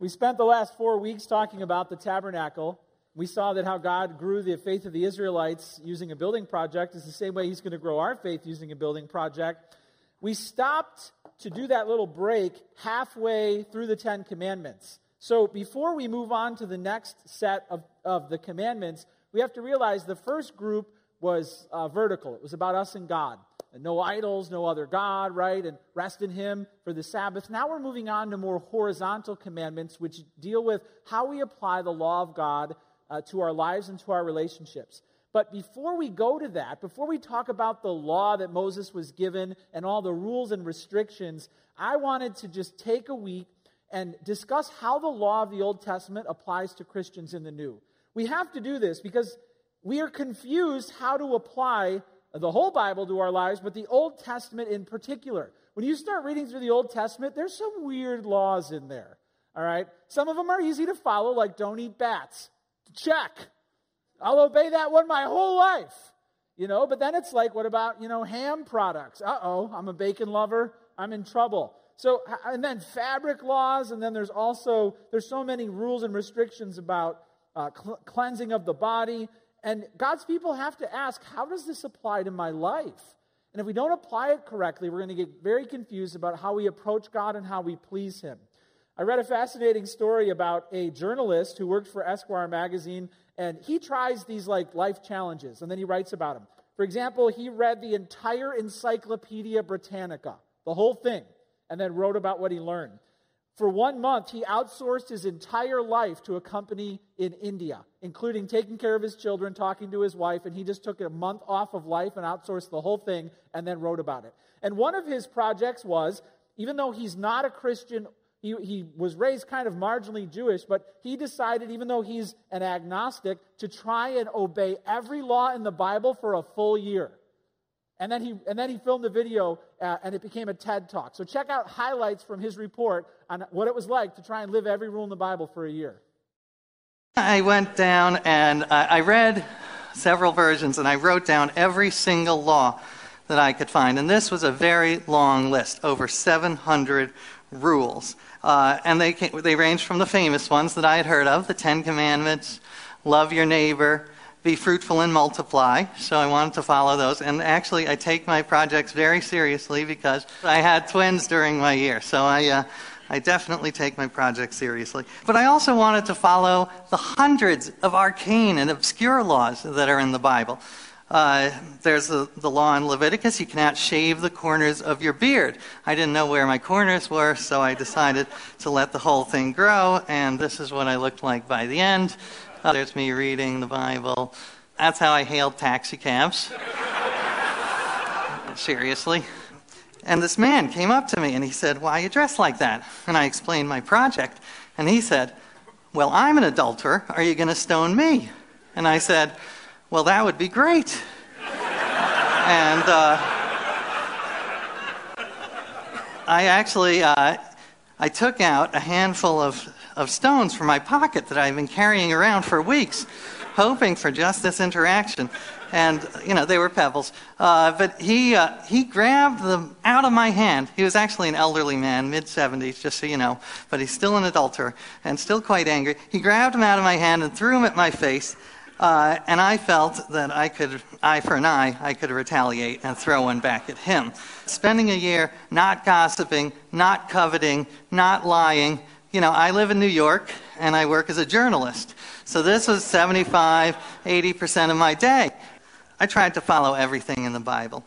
We spent the last four weeks talking about the tabernacle. We saw that how God grew the faith of the Israelites using a building project is the same way He's going to grow our faith using a building project. We stopped to do that little break halfway through the Ten Commandments. So before we move on to the next set of, of the commandments, we have to realize the first group was uh, vertical. It was about us and God. And no idols, no other God, right? And rest in Him for the Sabbath. Now we're moving on to more horizontal commandments, which deal with how we apply the law of God uh, to our lives and to our relationships. But before we go to that, before we talk about the law that Moses was given and all the rules and restrictions, I wanted to just take a week and discuss how the law of the Old Testament applies to Christians in the New. We have to do this because we are confused how to apply the whole Bible to our lives, but the Old Testament in particular. When you start reading through the Old Testament, there's some weird laws in there. All right? Some of them are easy to follow, like don't eat bats. Check. I'll obey that one my whole life. You know, but then it's like, what about, you know, ham products? Uh oh, I'm a bacon lover. I'm in trouble. So, and then fabric laws, and then there's also, there's so many rules and restrictions about uh, cl- cleansing of the body. And God's people have to ask, how does this apply to my life? And if we don't apply it correctly, we're going to get very confused about how we approach God and how we please Him. I read a fascinating story about a journalist who worked for Esquire magazine, and he tries these like life challenges, and then he writes about them. For example, he read the entire Encyclopedia Britannica, the whole thing, and then wrote about what he learned. For one month, he outsourced his entire life to a company in India, including taking care of his children, talking to his wife, and he just took a month off of life and outsourced the whole thing and then wrote about it. And one of his projects was, even though he's not a Christian, he, he was raised kind of marginally Jewish, but he decided, even though he's an agnostic, to try and obey every law in the Bible for a full year. And then he, and then he filmed the video uh, and it became a TED talk. So check out highlights from his report on what it was like to try and live every rule in the Bible for a year. I went down and I read several versions and I wrote down every single law that I could find. And this was a very long list, over 700 rules. Uh, and they, came, they ranged from the famous ones that I had heard of the Ten Commandments, love your neighbor, be fruitful and multiply. So I wanted to follow those. And actually, I take my projects very seriously because I had twins during my year. So I, uh, I definitely take my projects seriously. But I also wanted to follow the hundreds of arcane and obscure laws that are in the Bible. Uh, there's the, the law in Leviticus you cannot shave the corners of your beard. I didn't know where my corners were, so I decided to let the whole thing grow, and this is what I looked like by the end. Uh, there's me reading the Bible. That's how I hailed taxi cabs. Seriously. And this man came up to me and he said, Why are you dressed like that? And I explained my project. And he said, Well, I'm an adulterer. Are you going to stone me? And I said, Well, that would be great. and uh, I actually uh, I took out a handful of of stones from my pocket that I've been carrying around for weeks, hoping for just this interaction. And, you know, they were pebbles. Uh, but he, uh, he grabbed them out of my hand. He was actually an elderly man, mid 70s, just so you know, but he's still an adulterer and still quite angry. He grabbed them out of my hand and threw them at my face. Uh, and I felt that I could, eye for an eye, I could retaliate and throw one back at him. Spending a year not gossiping, not coveting, not lying, you know, I live in New York and I work as a journalist. So this was 75, 80% of my day. I tried to follow everything in the Bible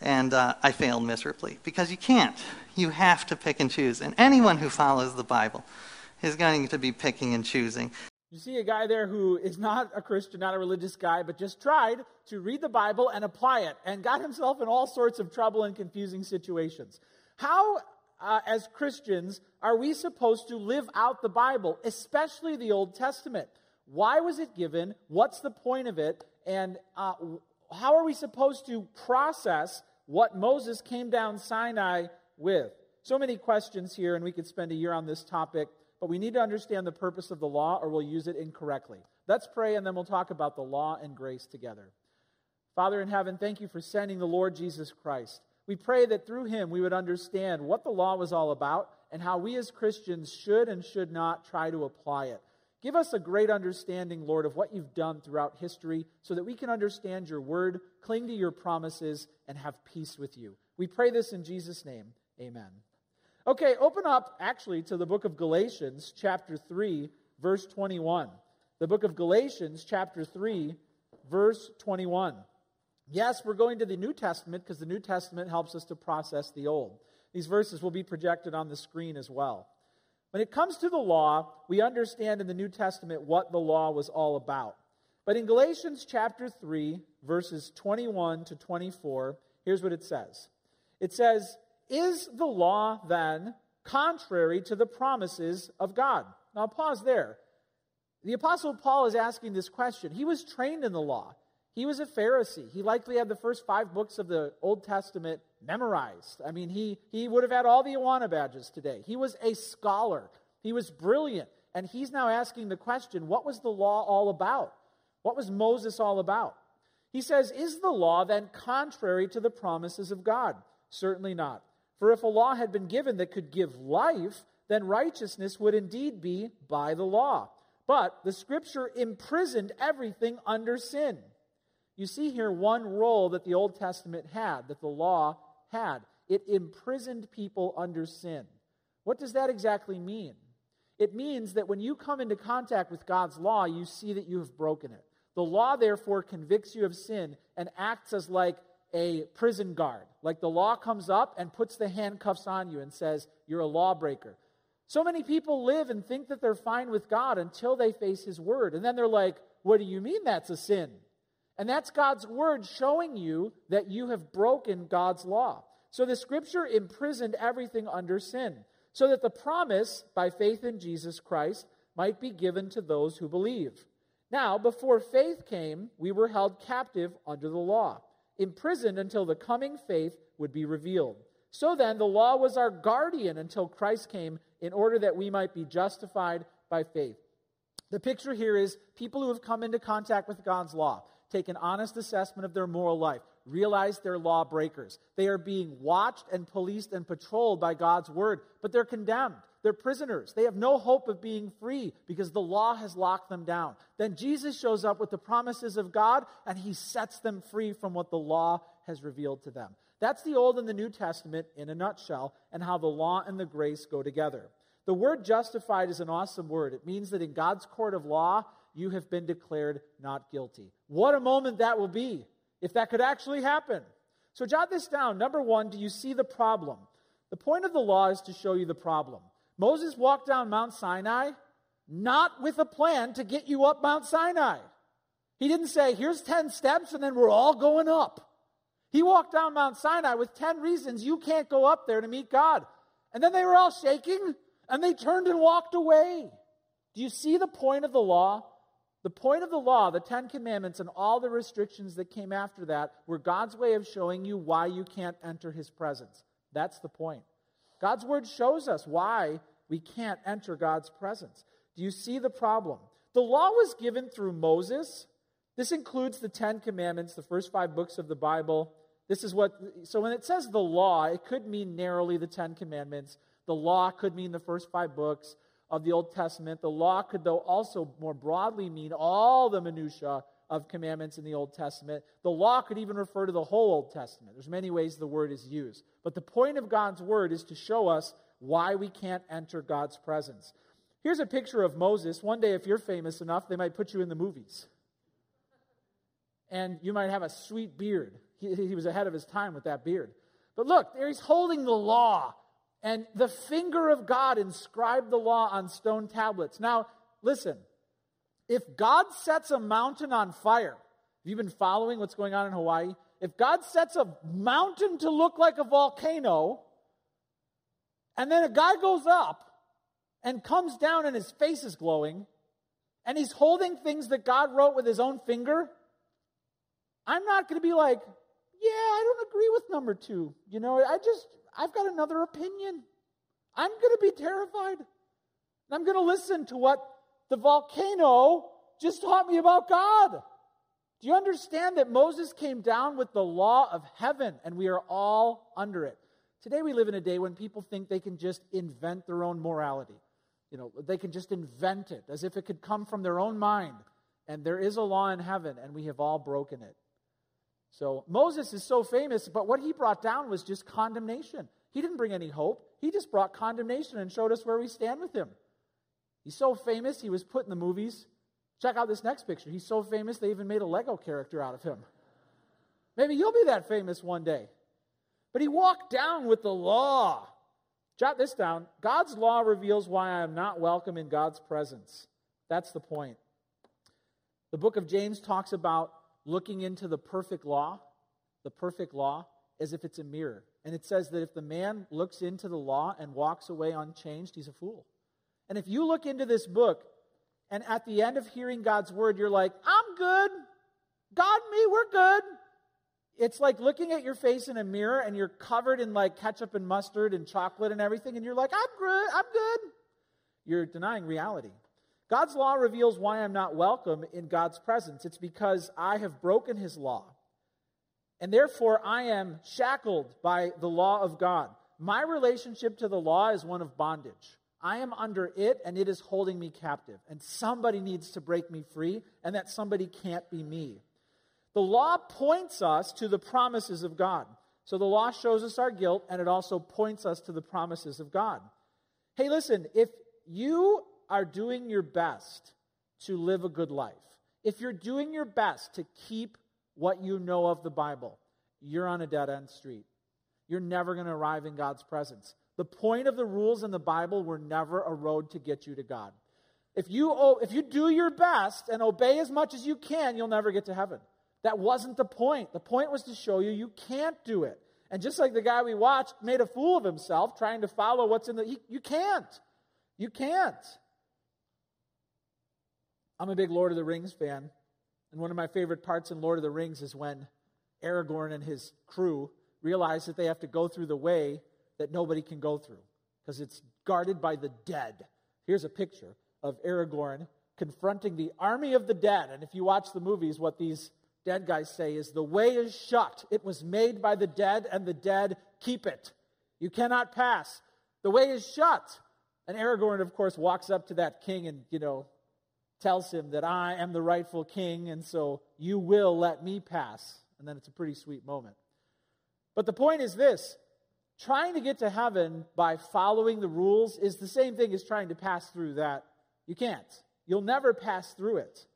and uh, I failed miserably because you can't. You have to pick and choose. And anyone who follows the Bible is going to be picking and choosing. You see a guy there who is not a Christian, not a religious guy, but just tried to read the Bible and apply it and got himself in all sorts of trouble and confusing situations. How uh, as Christians are we supposed to live out the Bible, especially the Old Testament? Why was it given? What's the point of it? And uh, how are we supposed to process what Moses came down Sinai with? So many questions here, and we could spend a year on this topic, but we need to understand the purpose of the law or we'll use it incorrectly. Let's pray, and then we'll talk about the law and grace together. Father in heaven, thank you for sending the Lord Jesus Christ. We pray that through him we would understand what the law was all about and how we as Christians should and should not try to apply it. Give us a great understanding, Lord, of what you've done throughout history so that we can understand your word, cling to your promises, and have peace with you. We pray this in Jesus' name. Amen. Okay, open up actually to the book of Galatians, chapter 3, verse 21. The book of Galatians, chapter 3, verse 21. Yes, we're going to the New Testament because the New Testament helps us to process the Old. These verses will be projected on the screen as well. When it comes to the law, we understand in the New Testament what the law was all about. But in Galatians chapter 3, verses 21 to 24, here's what it says It says, Is the law then contrary to the promises of God? Now, pause there. The Apostle Paul is asking this question. He was trained in the law. He was a Pharisee. He likely had the first five books of the Old Testament memorized. I mean, he, he would have had all the Awana badges today. He was a scholar, he was brilliant. And he's now asking the question what was the law all about? What was Moses all about? He says, Is the law then contrary to the promises of God? Certainly not. For if a law had been given that could give life, then righteousness would indeed be by the law. But the scripture imprisoned everything under sin you see here one role that the Old Testament had, that the law had. It imprisoned people under sin. What does that exactly mean? It means that when you come into contact with God's law, you see that you have broken it. The law, therefore, convicts you of sin and acts as like a prison guard. Like the law comes up and puts the handcuffs on you and says, You're a lawbreaker. So many people live and think that they're fine with God until they face His word. And then they're like, What do you mean that's a sin? And that's God's word showing you that you have broken God's law. So the scripture imprisoned everything under sin, so that the promise by faith in Jesus Christ might be given to those who believe. Now, before faith came, we were held captive under the law, imprisoned until the coming faith would be revealed. So then, the law was our guardian until Christ came in order that we might be justified by faith. The picture here is people who have come into contact with God's law take an honest assessment of their moral life, realize they're lawbreakers. They are being watched and policed and patrolled by God's word, but they're condemned. They're prisoners. They have no hope of being free because the law has locked them down. Then Jesus shows up with the promises of God and he sets them free from what the law has revealed to them. That's the Old and the New Testament in a nutshell and how the law and the grace go together. The word justified is an awesome word. It means that in God's court of law, you have been declared not guilty. What a moment that will be if that could actually happen. So jot this down. Number one, do you see the problem? The point of the law is to show you the problem. Moses walked down Mount Sinai not with a plan to get you up Mount Sinai. He didn't say, here's 10 steps and then we're all going up. He walked down Mount Sinai with 10 reasons you can't go up there to meet God. And then they were all shaking and they turned and walked away. Do you see the point of the law? The point of the law, the Ten Commandments, and all the restrictions that came after that were God's way of showing you why you can't enter His presence. That's the point. God's Word shows us why we can't enter God's presence. Do you see the problem? The law was given through Moses. This includes the Ten Commandments, the first five books of the Bible. This is what, so when it says the law, it could mean narrowly the Ten Commandments. The law could mean the first five books of the Old Testament. The law could, though, also more broadly mean all the minutiae of commandments in the Old Testament. The law could even refer to the whole Old Testament. There's many ways the word is used. But the point of God's word is to show us why we can't enter God's presence. Here's a picture of Moses. One day, if you're famous enough, they might put you in the movies. And you might have a sweet beard. He, he was ahead of his time with that beard. But look, there he's holding the law and the finger of God inscribed the law on stone tablets. Now, listen, if God sets a mountain on fire, have you been following what's going on in Hawaii? If God sets a mountain to look like a volcano, and then a guy goes up and comes down and his face is glowing, and he's holding things that God wrote with his own finger, I'm not going to be like, yeah, I don't agree with number two. You know, I just, I've got another opinion. I'm going to be terrified. I'm going to listen to what the volcano just taught me about God. Do you understand that Moses came down with the law of heaven and we are all under it? Today we live in a day when people think they can just invent their own morality. You know, they can just invent it as if it could come from their own mind. And there is a law in heaven, and we have all broken it. So Moses is so famous, but what he brought down was just condemnation. He didn't bring any hope. He just brought condemnation and showed us where we stand with him. He's so famous, he was put in the movies. Check out this next picture. He's so famous, they even made a Lego character out of him. Maybe you'll be that famous one day. But he walked down with the law. Jot this down. God's law reveals why I am not welcome in God's presence. That's the point. The book of James talks about looking into the perfect law, the perfect law, as if it's a mirror. And it says that if the man looks into the law and walks away unchanged, he's a fool. And if you look into this book and at the end of hearing God's word, you're like, I'm good. God me, we're good. It's like looking at your face in a mirror and you're covered in like ketchup and mustard and chocolate and everything, and you're like, I'm good, I'm good. You're denying reality. God's law reveals why I'm not welcome in God's presence. It's because I have broken his law. And therefore, I am shackled by the law of God. My relationship to the law is one of bondage. I am under it, and it is holding me captive. And somebody needs to break me free, and that somebody can't be me. The law points us to the promises of God. So the law shows us our guilt, and it also points us to the promises of God. Hey, listen, if you are doing your best to live a good life, if you're doing your best to keep what you know of the Bible, you're on a dead end street. You're never going to arrive in God's presence. The point of the rules in the Bible were never a road to get you to God. If you, if you do your best and obey as much as you can, you'll never get to heaven. That wasn't the point. The point was to show you you can't do it. And just like the guy we watched made a fool of himself trying to follow what's in the. He, you can't. You can't. I'm a big Lord of the Rings fan. And one of my favorite parts in Lord of the Rings is when Aragorn and his crew realize that they have to go through the way that nobody can go through because it's guarded by the dead. Here's a picture of Aragorn confronting the army of the dead. And if you watch the movies, what these dead guys say is the way is shut. It was made by the dead, and the dead keep it. You cannot pass. The way is shut. And Aragorn, of course, walks up to that king and, you know, tells him that I am the rightful king, and so you will let me pass. And then it's a pretty sweet moment. But the point is this trying to get to heaven by following the rules is the same thing as trying to pass through that. You can't. You'll never pass through it.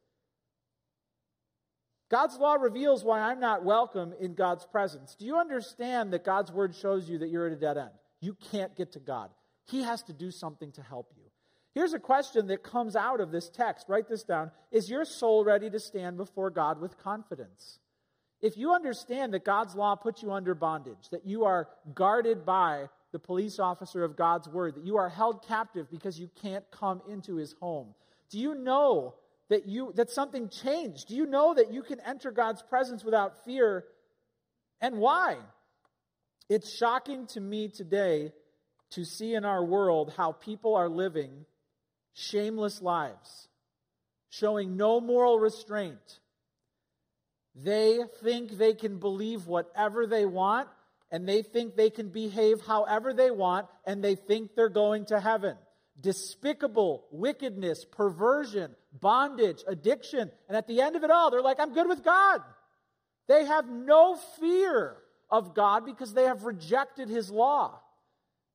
God's law reveals why I'm not welcome in God's presence. Do you understand that God's word shows you that you're at a dead end? You can't get to God. He has to do something to help you. Here's a question that comes out of this text. Write this down. Is your soul ready to stand before God with confidence? If you understand that God's law puts you under bondage, that you are guarded by the police officer of God's word, that you are held captive because you can't come into his home, do you know that you that something changed? Do you know that you can enter God's presence without fear? And why? It's shocking to me today to see in our world how people are living shameless lives, showing no moral restraint. They think they can believe whatever they want, and they think they can behave however they want, and they think they're going to heaven despicable wickedness, perversion, bondage, addiction. And at the end of it all, they're like, I'm good with God. They have no fear of God because they have rejected his law.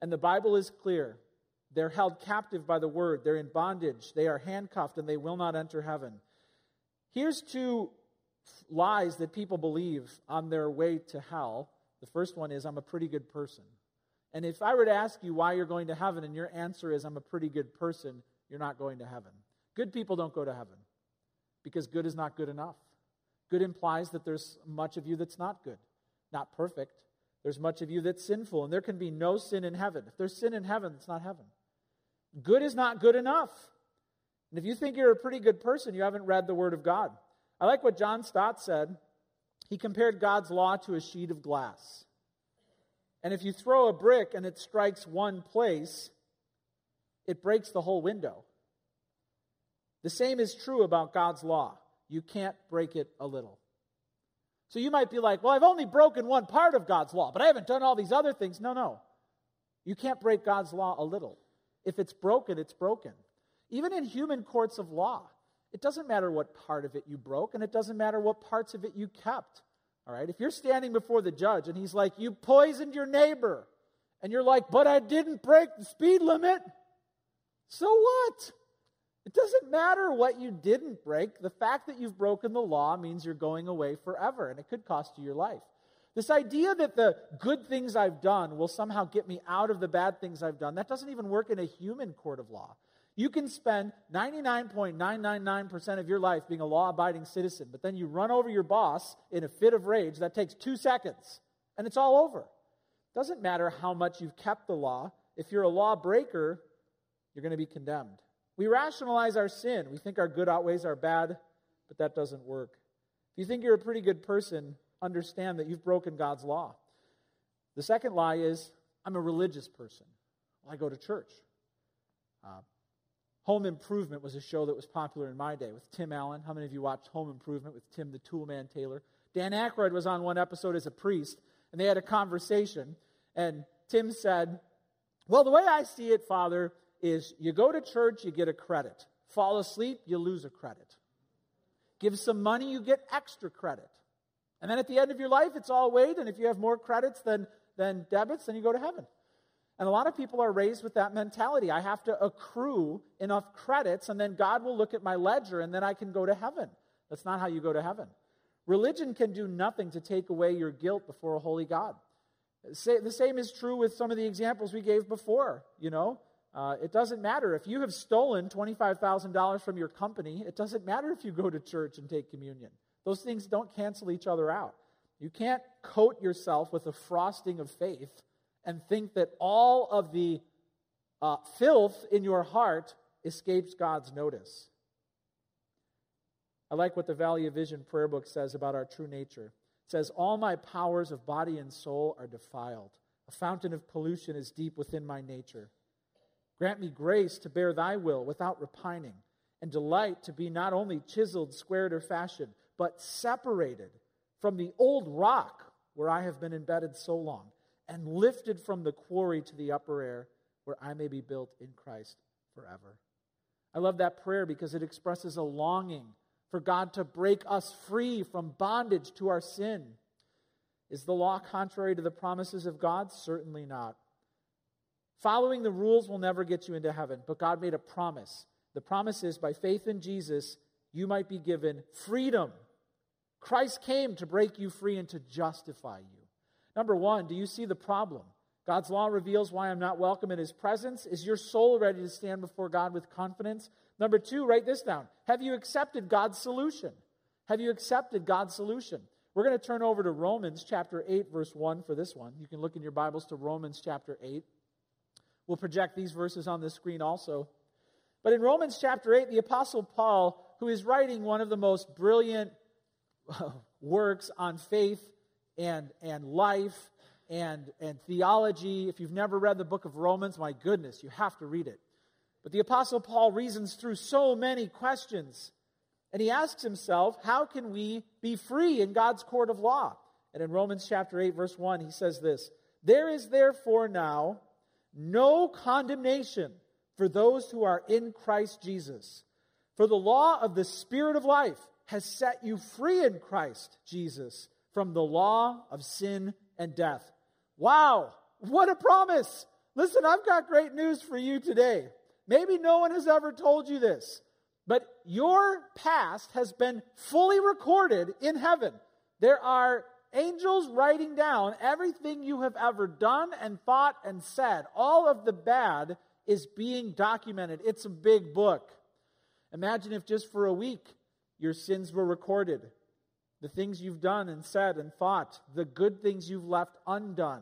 And the Bible is clear. They're held captive by the word, they're in bondage, they are handcuffed, and they will not enter heaven. Here's two lies that people believe on their way to hell. The first one is, I'm a pretty good person. And if I were to ask you why you're going to heaven and your answer is, I'm a pretty good person, you're not going to heaven. Good people don't go to heaven because good is not good enough. Good implies that there's much of you that's not good, not perfect. There's much of you that's sinful, and there can be no sin in heaven. If there's sin in heaven, it's not heaven. Good is not good enough. And if you think you're a pretty good person, you haven't read the Word of God. I like what John Stott said. He compared God's law to a sheet of glass. And if you throw a brick and it strikes one place, it breaks the whole window. The same is true about God's law. You can't break it a little. So you might be like, well, I've only broken one part of God's law, but I haven't done all these other things. No, no. You can't break God's law a little. If it's broken, it's broken. Even in human courts of law, it doesn't matter what part of it you broke, and it doesn't matter what parts of it you kept. All right? If you're standing before the judge and he's like, You poisoned your neighbor, and you're like, But I didn't break the speed limit, so what? It doesn't matter what you didn't break. The fact that you've broken the law means you're going away forever, and it could cost you your life. This idea that the good things I've done will somehow get me out of the bad things I've done, that doesn't even work in a human court of law. You can spend 99.999% of your life being a law abiding citizen, but then you run over your boss in a fit of rage that takes two seconds, and it's all over. Doesn't matter how much you've kept the law. If you're a law breaker, you're going to be condemned. We rationalize our sin. We think our good outweighs our bad, but that doesn't work. If you think you're a pretty good person, understand that you've broken God's law. The second lie is, I'm a religious person. I go to church. Uh, Home Improvement was a show that was popular in my day with Tim Allen. How many of you watched Home Improvement with Tim the Toolman Taylor? Dan Aykroyd was on one episode as a priest, and they had a conversation. And Tim said, Well, the way I see it, Father, is you go to church, you get a credit. Fall asleep, you lose a credit. Give some money, you get extra credit. And then at the end of your life, it's all weighed, and if you have more credits than, than debits, then you go to heaven. And a lot of people are raised with that mentality. I have to accrue enough credits, and then God will look at my ledger, and then I can go to heaven. That's not how you go to heaven. Religion can do nothing to take away your guilt before a holy God. The same is true with some of the examples we gave before. You know, uh, it doesn't matter if you have stolen $25,000 from your company, it doesn't matter if you go to church and take communion. Those things don't cancel each other out. You can't coat yourself with the frosting of faith and think that all of the uh, filth in your heart escapes God's notice. I like what the Valley of Vision prayer book says about our true nature. It says, All my powers of body and soul are defiled. A fountain of pollution is deep within my nature. Grant me grace to bear thy will without repining, and delight to be not only chiseled, squared, or fashioned, but separated from the old rock where I have been embedded so long, and lifted from the quarry to the upper air, where I may be built in Christ forever. I love that prayer because it expresses a longing for God to break us free from bondage to our sin. Is the law contrary to the promises of God? Certainly not. Following the rules will never get you into heaven, but God made a promise. The promise is by faith in Jesus, you might be given freedom. Christ came to break you free and to justify you. Number one, do you see the problem? God's law reveals why I'm not welcome in his presence. Is your soul ready to stand before God with confidence? Number two, write this down. Have you accepted God's solution? Have you accepted God's solution? We're going to turn over to Romans chapter 8, verse 1 for this one. You can look in your Bibles to Romans chapter 8. We'll project these verses on the screen also. But in Romans chapter 8, the Apostle Paul, who is writing one of the most brilliant works on faith and, and life and, and theology. If you've never read the book of Romans, my goodness, you have to read it. But the Apostle Paul reasons through so many questions. And he asks himself, how can we be free in God's court of law? And in Romans chapter 8, verse 1, he says this There is therefore now no condemnation for those who are in Christ Jesus. For the law of the Spirit of life has set you free in Christ Jesus from the law of sin and death. Wow, what a promise! Listen, I've got great news for you today. Maybe no one has ever told you this, but your past has been fully recorded in heaven. There are angels writing down everything you have ever done and thought and said. All of the bad is being documented. It's a big book. Imagine if just for a week your sins were recorded the things you've done and said and thought, the good things you've left undone.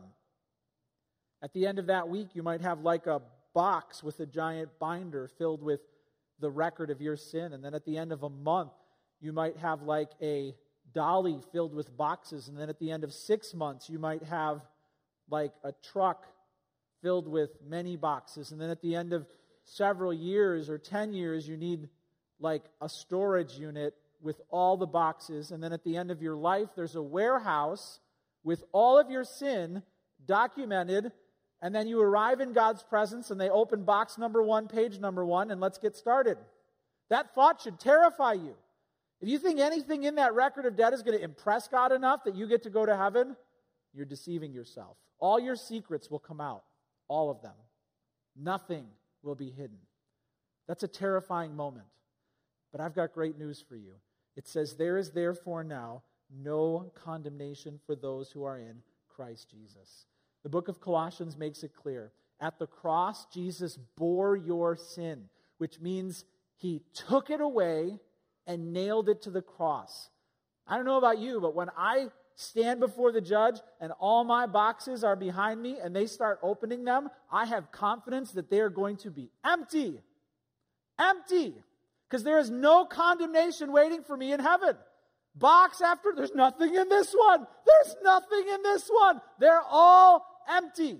At the end of that week, you might have like a box with a giant binder filled with the record of your sin. And then at the end of a month, you might have like a dolly filled with boxes. And then at the end of six months, you might have like a truck filled with many boxes. And then at the end of several years or 10 years, you need like a storage unit with all the boxes. And then at the end of your life, there's a warehouse with all of your sin documented. And then you arrive in God's presence and they open box number one, page number one, and let's get started. That thought should terrify you. If you think anything in that record of debt is going to impress God enough that you get to go to heaven, you're deceiving yourself. All your secrets will come out, all of them. Nothing will be hidden. That's a terrifying moment. But I've got great news for you. It says, There is therefore now no condemnation for those who are in Christ Jesus. The book of Colossians makes it clear. At the cross, Jesus bore your sin, which means he took it away and nailed it to the cross. I don't know about you, but when I stand before the judge and all my boxes are behind me and they start opening them, I have confidence that they are going to be empty. Empty. Because there is no condemnation waiting for me in heaven. Box after, there's nothing in this one. There's nothing in this one. They're all empty.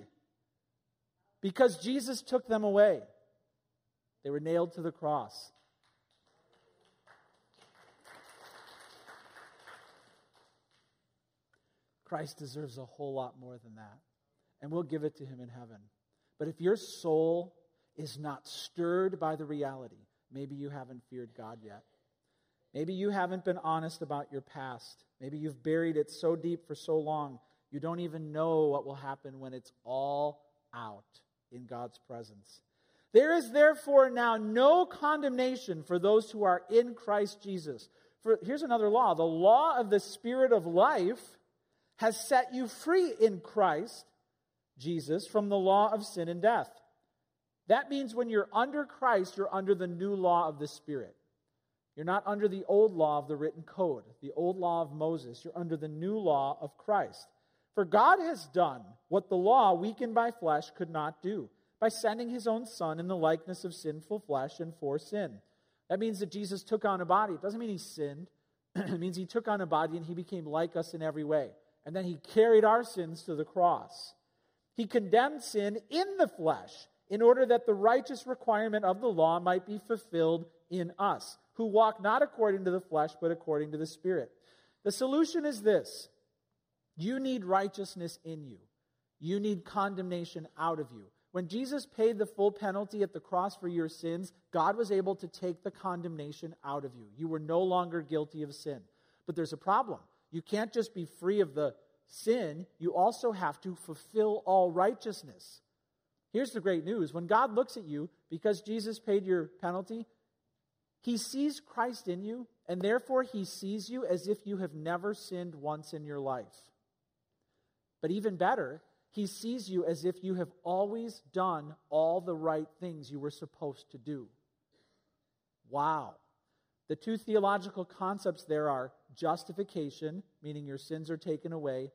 Because Jesus took them away. They were nailed to the cross. Christ deserves a whole lot more than that. And we'll give it to him in heaven. But if your soul is not stirred by the reality, maybe you haven't feared God yet. Maybe you haven't been honest about your past. Maybe you've buried it so deep for so long, you don't even know what will happen when it's all out in God's presence. There is therefore now no condemnation for those who are in Christ Jesus. For here's another law the law of the Spirit of life has set you free in Christ Jesus from the law of sin and death. That means when you're under Christ, you're under the new law of the Spirit. You're not under the old law of the written code, the old law of Moses. You're under the new law of Christ. For God has done what the law, weakened by flesh, could not do by sending his own Son in the likeness of sinful flesh and for sin. That means that Jesus took on a body. It doesn't mean he sinned, it means he took on a body and he became like us in every way. And then he carried our sins to the cross. He condemned sin in the flesh in order that the righteous requirement of the law might be fulfilled in us, who walk not according to the flesh, but according to the Spirit. The solution is this you need righteousness in you, you need condemnation out of you. When Jesus paid the full penalty at the cross for your sins, God was able to take the condemnation out of you. You were no longer guilty of sin. But there's a problem. You can't just be free of the sin, you also have to fulfill all righteousness. Here's the great news when God looks at you, because Jesus paid your penalty, he sees Christ in you, and therefore he sees you as if you have never sinned once in your life. But even better, he sees you as if you have always done all the right things you were supposed to do. Wow. The two theological concepts there are justification, meaning your sins are taken away,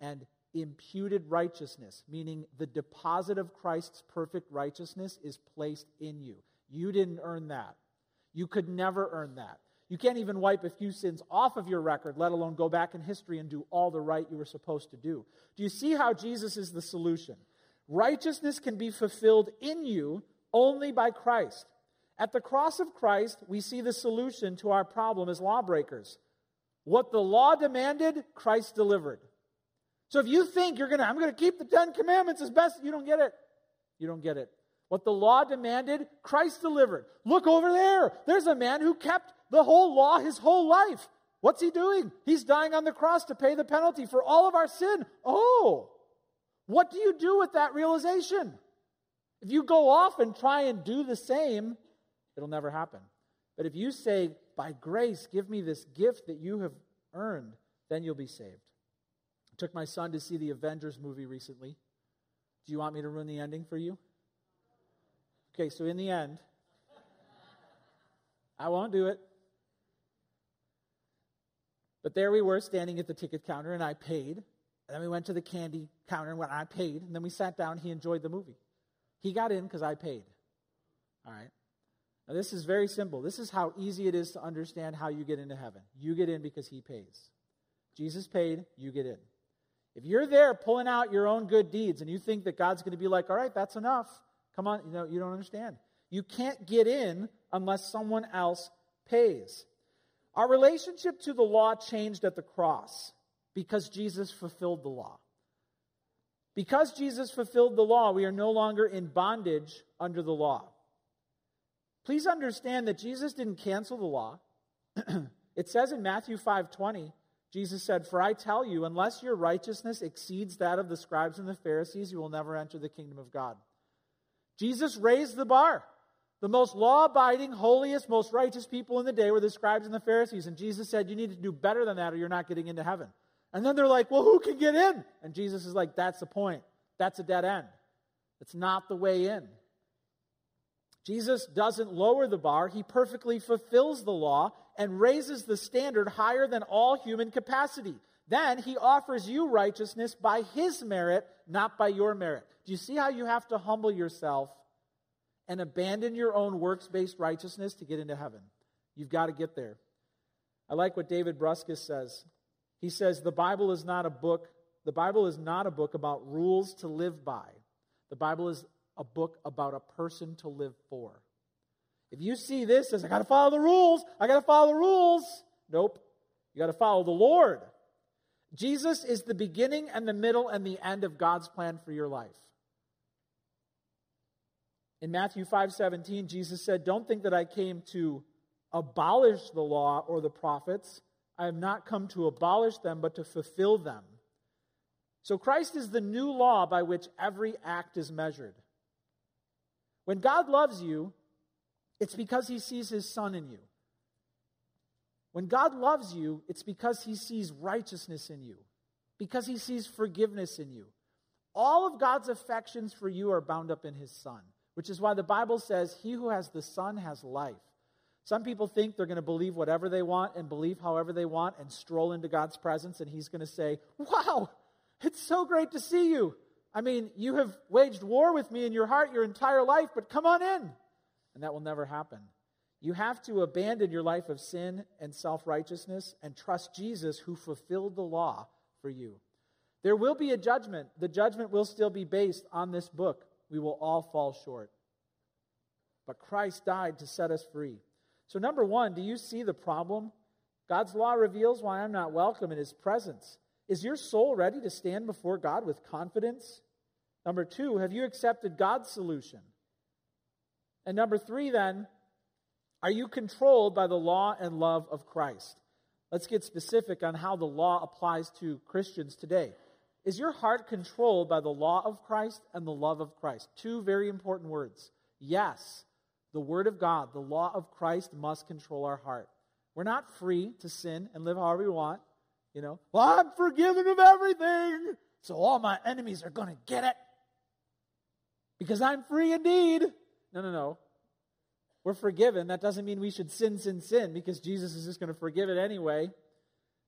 and imputed righteousness, meaning the deposit of Christ's perfect righteousness is placed in you. You didn't earn that. You could never earn that. You can't even wipe a few sins off of your record, let alone go back in history and do all the right you were supposed to do. Do you see how Jesus is the solution? Righteousness can be fulfilled in you only by Christ. At the cross of Christ, we see the solution to our problem as lawbreakers. What the law demanded, Christ delivered. So if you think you're going to, I'm going to keep the Ten Commandments as best, you don't get it. You don't get it. What the law demanded, Christ delivered. Look over there. There's a man who kept the whole law his whole life. What's he doing? He's dying on the cross to pay the penalty for all of our sin. Oh, what do you do with that realization? If you go off and try and do the same, it'll never happen. But if you say, by grace, give me this gift that you have earned, then you'll be saved. I took my son to see the Avengers movie recently. Do you want me to ruin the ending for you? Okay, so in the end, I won't do it. But there we were standing at the ticket counter, and I paid. And then we went to the candy counter, and I paid, and then we sat down. He enjoyed the movie. He got in because I paid. All right. Now, this is very simple. This is how easy it is to understand how you get into heaven. You get in because he pays. Jesus paid, you get in. If you're there pulling out your own good deeds and you think that God's going to be like, all right, that's enough, come on, you know, you don't understand. You can't get in unless someone else pays. Our relationship to the law changed at the cross because Jesus fulfilled the law. Because Jesus fulfilled the law, we are no longer in bondage under the law. Please understand that Jesus didn't cancel the law. it says in Matthew 5:20, Jesus said, "For I tell you, unless your righteousness exceeds that of the scribes and the Pharisees, you will never enter the kingdom of God." Jesus raised the bar. The most law abiding, holiest, most righteous people in the day were the scribes and the Pharisees. And Jesus said, You need to do better than that or you're not getting into heaven. And then they're like, Well, who can get in? And Jesus is like, That's the point. That's a dead end. It's not the way in. Jesus doesn't lower the bar, he perfectly fulfills the law and raises the standard higher than all human capacity. Then he offers you righteousness by his merit, not by your merit. Do you see how you have to humble yourself and abandon your own works based righteousness to get into heaven. You've got to get there. I like what David Bruskus says. He says, The Bible is not a book. The Bible is not a book about rules to live by. The Bible is a book about a person to live for. If you see this as, I got to follow the rules, I got to follow the rules. Nope. You got to follow the Lord. Jesus is the beginning and the middle and the end of God's plan for your life. In Matthew 5:17, Jesus said, "Don't think that I came to abolish the law or the prophets. I have not come to abolish them, but to fulfill them." So Christ is the new law by which every act is measured. When God loves you, it's because he sees his son in you. When God loves you, it's because he sees righteousness in you, because he sees forgiveness in you. All of God's affections for you are bound up in his son which is why the Bible says, He who has the Son has life. Some people think they're going to believe whatever they want and believe however they want and stroll into God's presence, and He's going to say, Wow, it's so great to see you. I mean, you have waged war with me in your heart your entire life, but come on in. And that will never happen. You have to abandon your life of sin and self righteousness and trust Jesus who fulfilled the law for you. There will be a judgment. The judgment will still be based on this book we will all fall short. But Christ died to set us free. So, number one, do you see the problem? God's law reveals why I'm not welcome in his presence. Is your soul ready to stand before God with confidence? Number two, have you accepted God's solution? And number three, then, are you controlled by the law and love of Christ? Let's get specific on how the law applies to Christians today. Is your heart controlled by the law of Christ and the love of Christ? Two very important words. Yes, the Word of God, the law of Christ must control our heart. We're not free to sin and live however we want. You know, well, I'm forgiven of everything, so all my enemies are going to get it because I'm free indeed. No, no, no. We're forgiven. That doesn't mean we should sin, sin, sin because Jesus is just going to forgive it anyway.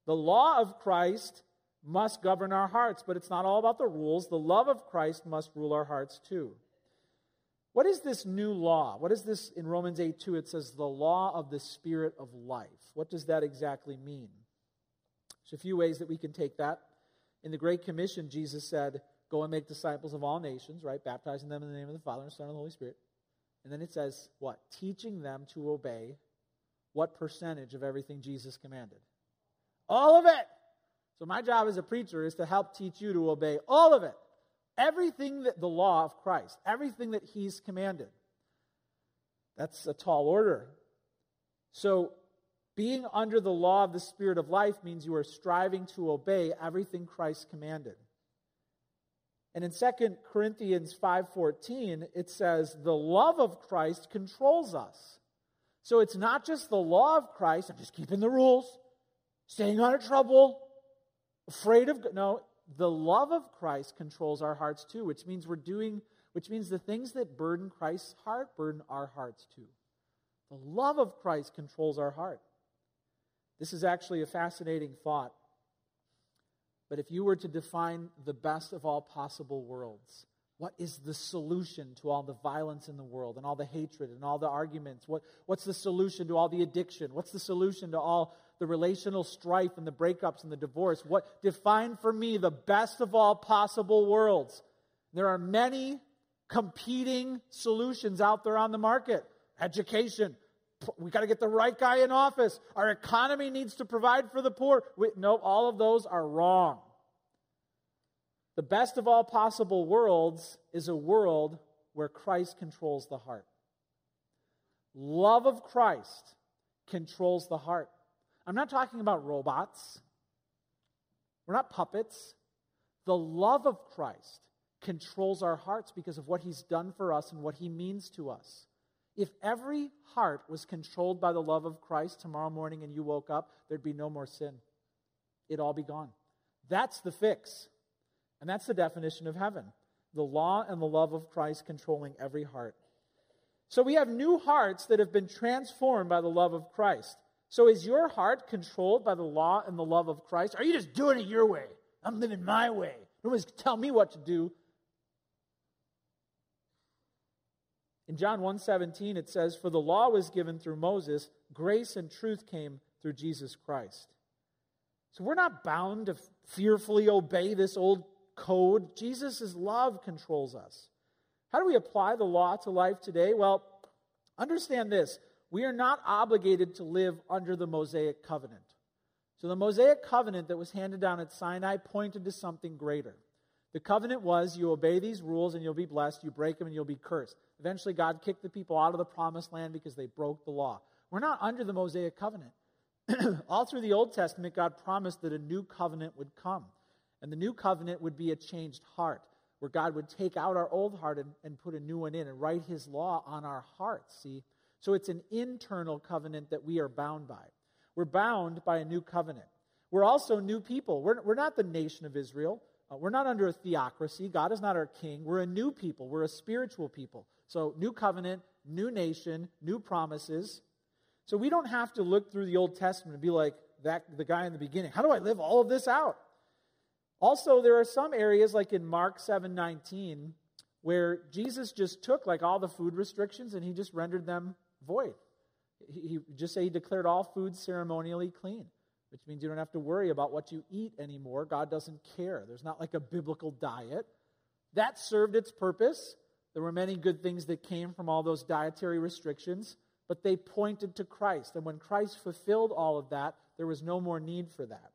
The law of Christ must govern our hearts, but it's not all about the rules. The love of Christ must rule our hearts too. What is this new law? What is this in Romans 8 2? It says the law of the Spirit of life. What does that exactly mean? There's a few ways that we can take that. In the Great Commission, Jesus said, Go and make disciples of all nations, right? Baptizing them in the name of the Father and Son and the Holy Spirit. And then it says, What? Teaching them to obey what percentage of everything Jesus commanded? All of it. So, my job as a preacher is to help teach you to obey all of it. Everything that the law of Christ, everything that He's commanded. That's a tall order. So, being under the law of the Spirit of life means you are striving to obey everything Christ commanded. And in 2 Corinthians 5:14 it says the love of Christ controls us. So it's not just the law of Christ, I'm just keeping the rules, staying out of trouble, afraid of no the love of christ controls our hearts too which means we're doing which means the things that burden christ's heart burden our hearts too the love of christ controls our heart this is actually a fascinating thought but if you were to define the best of all possible worlds what is the solution to all the violence in the world and all the hatred and all the arguments? What, what's the solution to all the addiction? What's the solution to all the relational strife and the breakups and the divorce. What define for me the best of all possible worlds? There are many competing solutions out there on the market education, we got to get the right guy in office. Our economy needs to provide for the poor. We, no, all of those are wrong. The best of all possible worlds is a world where Christ controls the heart. Love of Christ controls the heart. I'm not talking about robots. We're not puppets. The love of Christ controls our hearts because of what he's done for us and what he means to us. If every heart was controlled by the love of Christ tomorrow morning and you woke up, there'd be no more sin. It'd all be gone. That's the fix. And that's the definition of heaven the law and the love of Christ controlling every heart. So we have new hearts that have been transformed by the love of Christ. So is your heart controlled by the law and the love of Christ? Are you just doing it your way? I'm living my way. Nobody's tell me what to do. In John 1:17 it says for the law was given through Moses, grace and truth came through Jesus Christ. So we're not bound to fearfully obey this old code. Jesus' love controls us. How do we apply the law to life today? Well, understand this. We are not obligated to live under the Mosaic covenant. So the Mosaic covenant that was handed down at Sinai pointed to something greater. The covenant was you obey these rules and you'll be blessed, you break them and you'll be cursed. Eventually, God kicked the people out of the promised land because they broke the law. We're not under the Mosaic covenant. All through the Old Testament, God promised that a new covenant would come. And the new covenant would be a changed heart, where God would take out our old heart and, and put a new one in and write his law on our hearts. See? So it's an internal covenant that we are bound by. We're bound by a new covenant. We're also new people. We're, we're not the nation of Israel. Uh, we're not under a theocracy. God is not our king. We're a new people. We're a spiritual people. So, new covenant, new nation, new promises. So, we don't have to look through the Old Testament and be like that, the guy in the beginning. How do I live all of this out? Also, there are some areas like in Mark 7:19 where Jesus just took like all the food restrictions and he just rendered them void. He, he just say he declared all food ceremonially clean which means you don't have to worry about what you eat anymore. God doesn't care. There's not like a biblical diet. That served its purpose. There were many good things that came from all those dietary restrictions, but they pointed to Christ. And when Christ fulfilled all of that, there was no more need for that.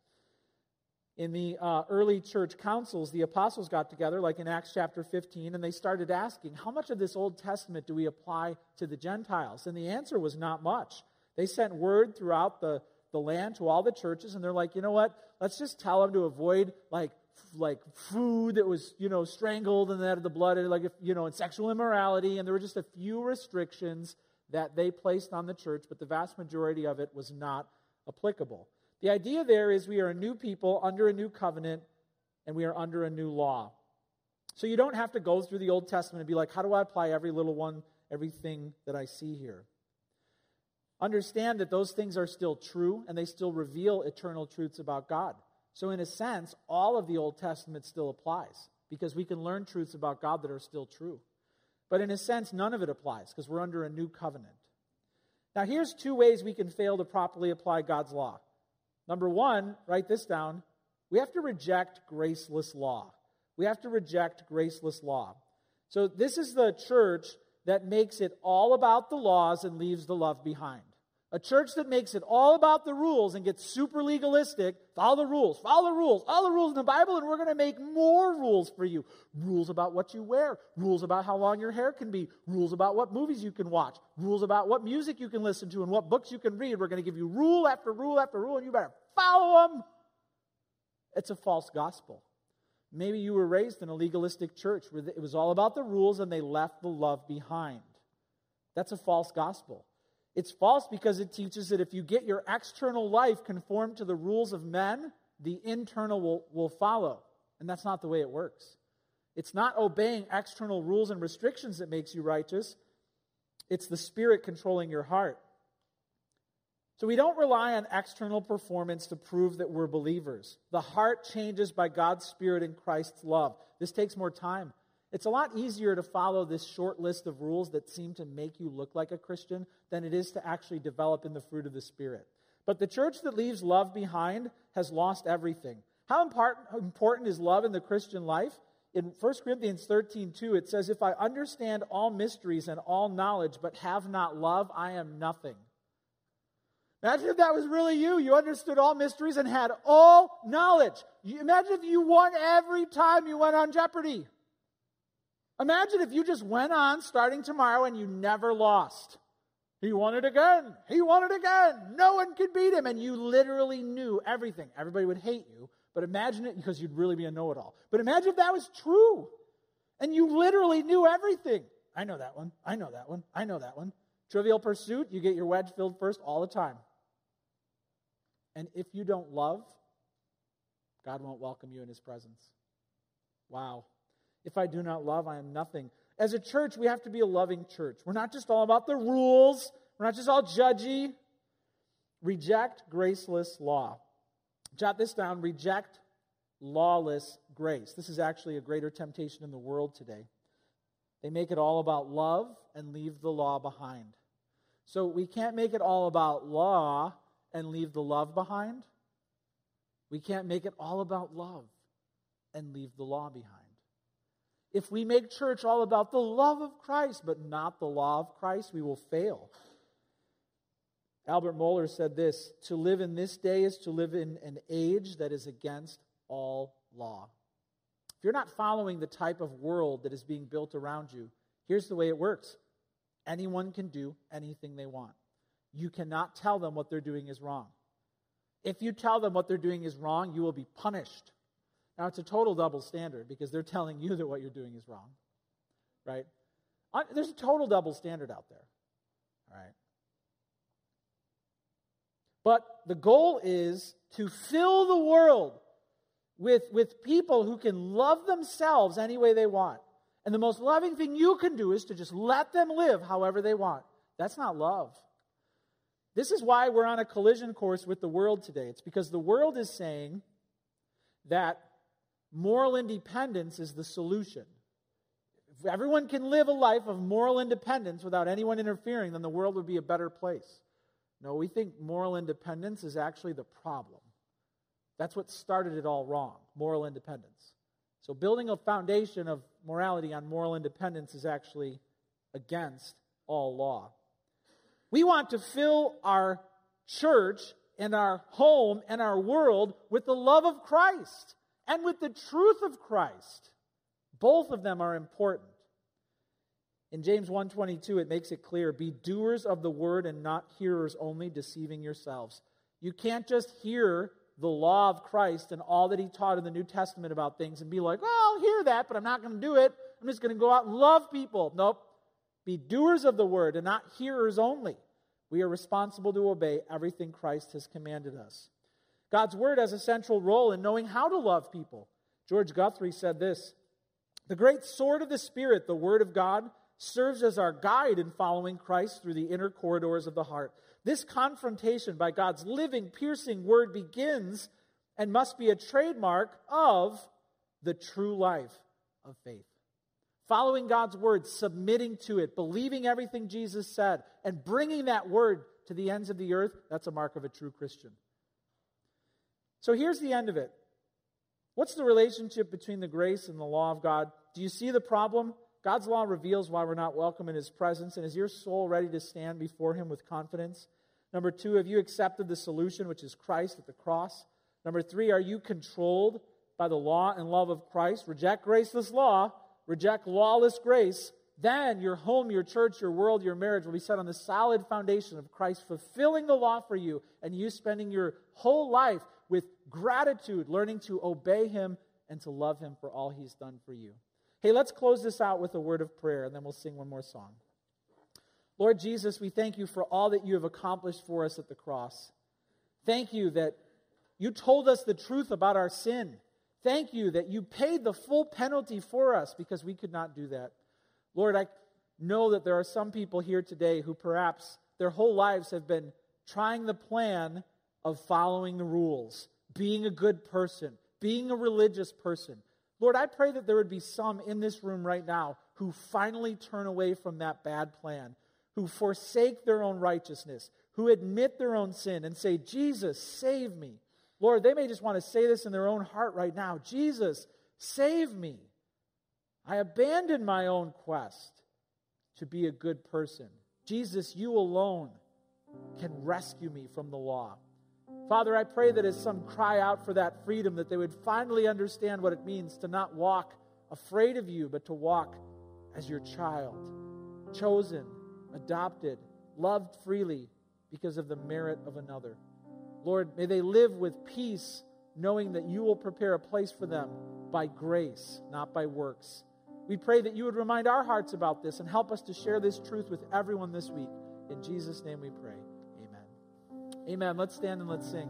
In the uh, early church councils, the apostles got together, like in Acts chapter 15, and they started asking, How much of this Old Testament do we apply to the Gentiles? And the answer was not much. They sent word throughout the the land to all the churches, and they're like, you know what? Let's just tell them to avoid like like food that was you know strangled and that of the blood, and like you know, and sexual immorality. And there were just a few restrictions that they placed on the church, but the vast majority of it was not applicable. The idea there is we are a new people under a new covenant, and we are under a new law. So you don't have to go through the Old Testament and be like, how do I apply every little one, everything that I see here? Understand that those things are still true and they still reveal eternal truths about God. So, in a sense, all of the Old Testament still applies because we can learn truths about God that are still true. But in a sense, none of it applies because we're under a new covenant. Now, here's two ways we can fail to properly apply God's law. Number one, write this down we have to reject graceless law. We have to reject graceless law. So, this is the church that makes it all about the laws and leaves the love behind. A church that makes it all about the rules and gets super legalistic, follow the rules, follow the rules, all the rules in the Bible, and we're going to make more rules for you. Rules about what you wear, rules about how long your hair can be, rules about what movies you can watch, rules about what music you can listen to, and what books you can read. We're going to give you rule after rule after rule, and you better follow them. It's a false gospel. Maybe you were raised in a legalistic church where it was all about the rules and they left the love behind. That's a false gospel. It's false because it teaches that if you get your external life conformed to the rules of men, the internal will, will follow. And that's not the way it works. It's not obeying external rules and restrictions that makes you righteous, it's the Spirit controlling your heart. So we don't rely on external performance to prove that we're believers. The heart changes by God's Spirit and Christ's love. This takes more time. It's a lot easier to follow this short list of rules that seem to make you look like a Christian than it is to actually develop in the fruit of the Spirit. But the church that leaves love behind has lost everything. How important is love in the Christian life? In 1 Corinthians 13, 2, it says, If I understand all mysteries and all knowledge, but have not love, I am nothing. Imagine if that was really you. You understood all mysteries and had all knowledge. Imagine if you won every time you went on Jeopardy. Imagine if you just went on starting tomorrow and you never lost. He won it again. He won it again. No one could beat him. And you literally knew everything. Everybody would hate you, but imagine it because you'd really be a know it all. But imagine if that was true and you literally knew everything. I know that one. I know that one. I know that one. Trivial Pursuit, you get your wedge filled first all the time. And if you don't love, God won't welcome you in his presence. Wow. If I do not love, I am nothing. As a church, we have to be a loving church. We're not just all about the rules, we're not just all judgy. Reject graceless law. Jot this down reject lawless grace. This is actually a greater temptation in the world today. They make it all about love and leave the law behind. So we can't make it all about law and leave the love behind. We can't make it all about love and leave the law behind. If we make church all about the love of Christ but not the law of Christ, we will fail. Albert Mohler said this To live in this day is to live in an age that is against all law. If you're not following the type of world that is being built around you, here's the way it works anyone can do anything they want. You cannot tell them what they're doing is wrong. If you tell them what they're doing is wrong, you will be punished. Now, it's a total double standard because they're telling you that what you're doing is wrong, right? There's a total double standard out there, all right? But the goal is to fill the world with, with people who can love themselves any way they want. And the most loving thing you can do is to just let them live however they want. That's not love. This is why we're on a collision course with the world today. It's because the world is saying that moral independence is the solution. If everyone can live a life of moral independence without anyone interfering, then the world would be a better place. No, we think moral independence is actually the problem. That's what started it all wrong moral independence. So, building a foundation of morality on moral independence is actually against all law. We want to fill our church and our home and our world with the love of Christ and with the truth of Christ. Both of them are important. In James 1:22 it makes it clear, be doers of the word and not hearers only, deceiving yourselves. You can't just hear the law of Christ and all that he taught in the New Testament about things and be like, well, I'll hear that, but I'm not going to do it. I'm just going to go out and love people. Nope. Be doers of the word and not hearers only. We are responsible to obey everything Christ has commanded us. God's word has a central role in knowing how to love people. George Guthrie said this The great sword of the Spirit, the word of God, serves as our guide in following Christ through the inner corridors of the heart. This confrontation by God's living, piercing word begins and must be a trademark of the true life of faith. Following God's word, submitting to it, believing everything Jesus said, and bringing that word to the ends of the earth, that's a mark of a true Christian. So here's the end of it. What's the relationship between the grace and the law of God? Do you see the problem? God's law reveals why we're not welcome in his presence. And is your soul ready to stand before him with confidence? Number two, have you accepted the solution, which is Christ at the cross? Number three, are you controlled by the law and love of Christ? Reject graceless law, reject lawless grace. Then your home, your church, your world, your marriage will be set on the solid foundation of Christ fulfilling the law for you and you spending your whole life with gratitude, learning to obey him and to love him for all he's done for you. Hey, let's close this out with a word of prayer, and then we'll sing one more song. Lord Jesus, we thank you for all that you have accomplished for us at the cross. Thank you that you told us the truth about our sin. Thank you that you paid the full penalty for us because we could not do that. Lord, I know that there are some people here today who perhaps their whole lives have been trying the plan of following the rules, being a good person, being a religious person. Lord, I pray that there would be some in this room right now who finally turn away from that bad plan, who forsake their own righteousness, who admit their own sin and say, Jesus, save me. Lord, they may just want to say this in their own heart right now Jesus, save me. I abandon my own quest to be a good person. Jesus, you alone can rescue me from the law. Father, I pray that as some cry out for that freedom, that they would finally understand what it means to not walk afraid of you, but to walk as your child, chosen, adopted, loved freely because of the merit of another. Lord, may they live with peace, knowing that you will prepare a place for them by grace, not by works. We pray that you would remind our hearts about this and help us to share this truth with everyone this week. In Jesus' name we pray. Amen. Let's stand and let's sing.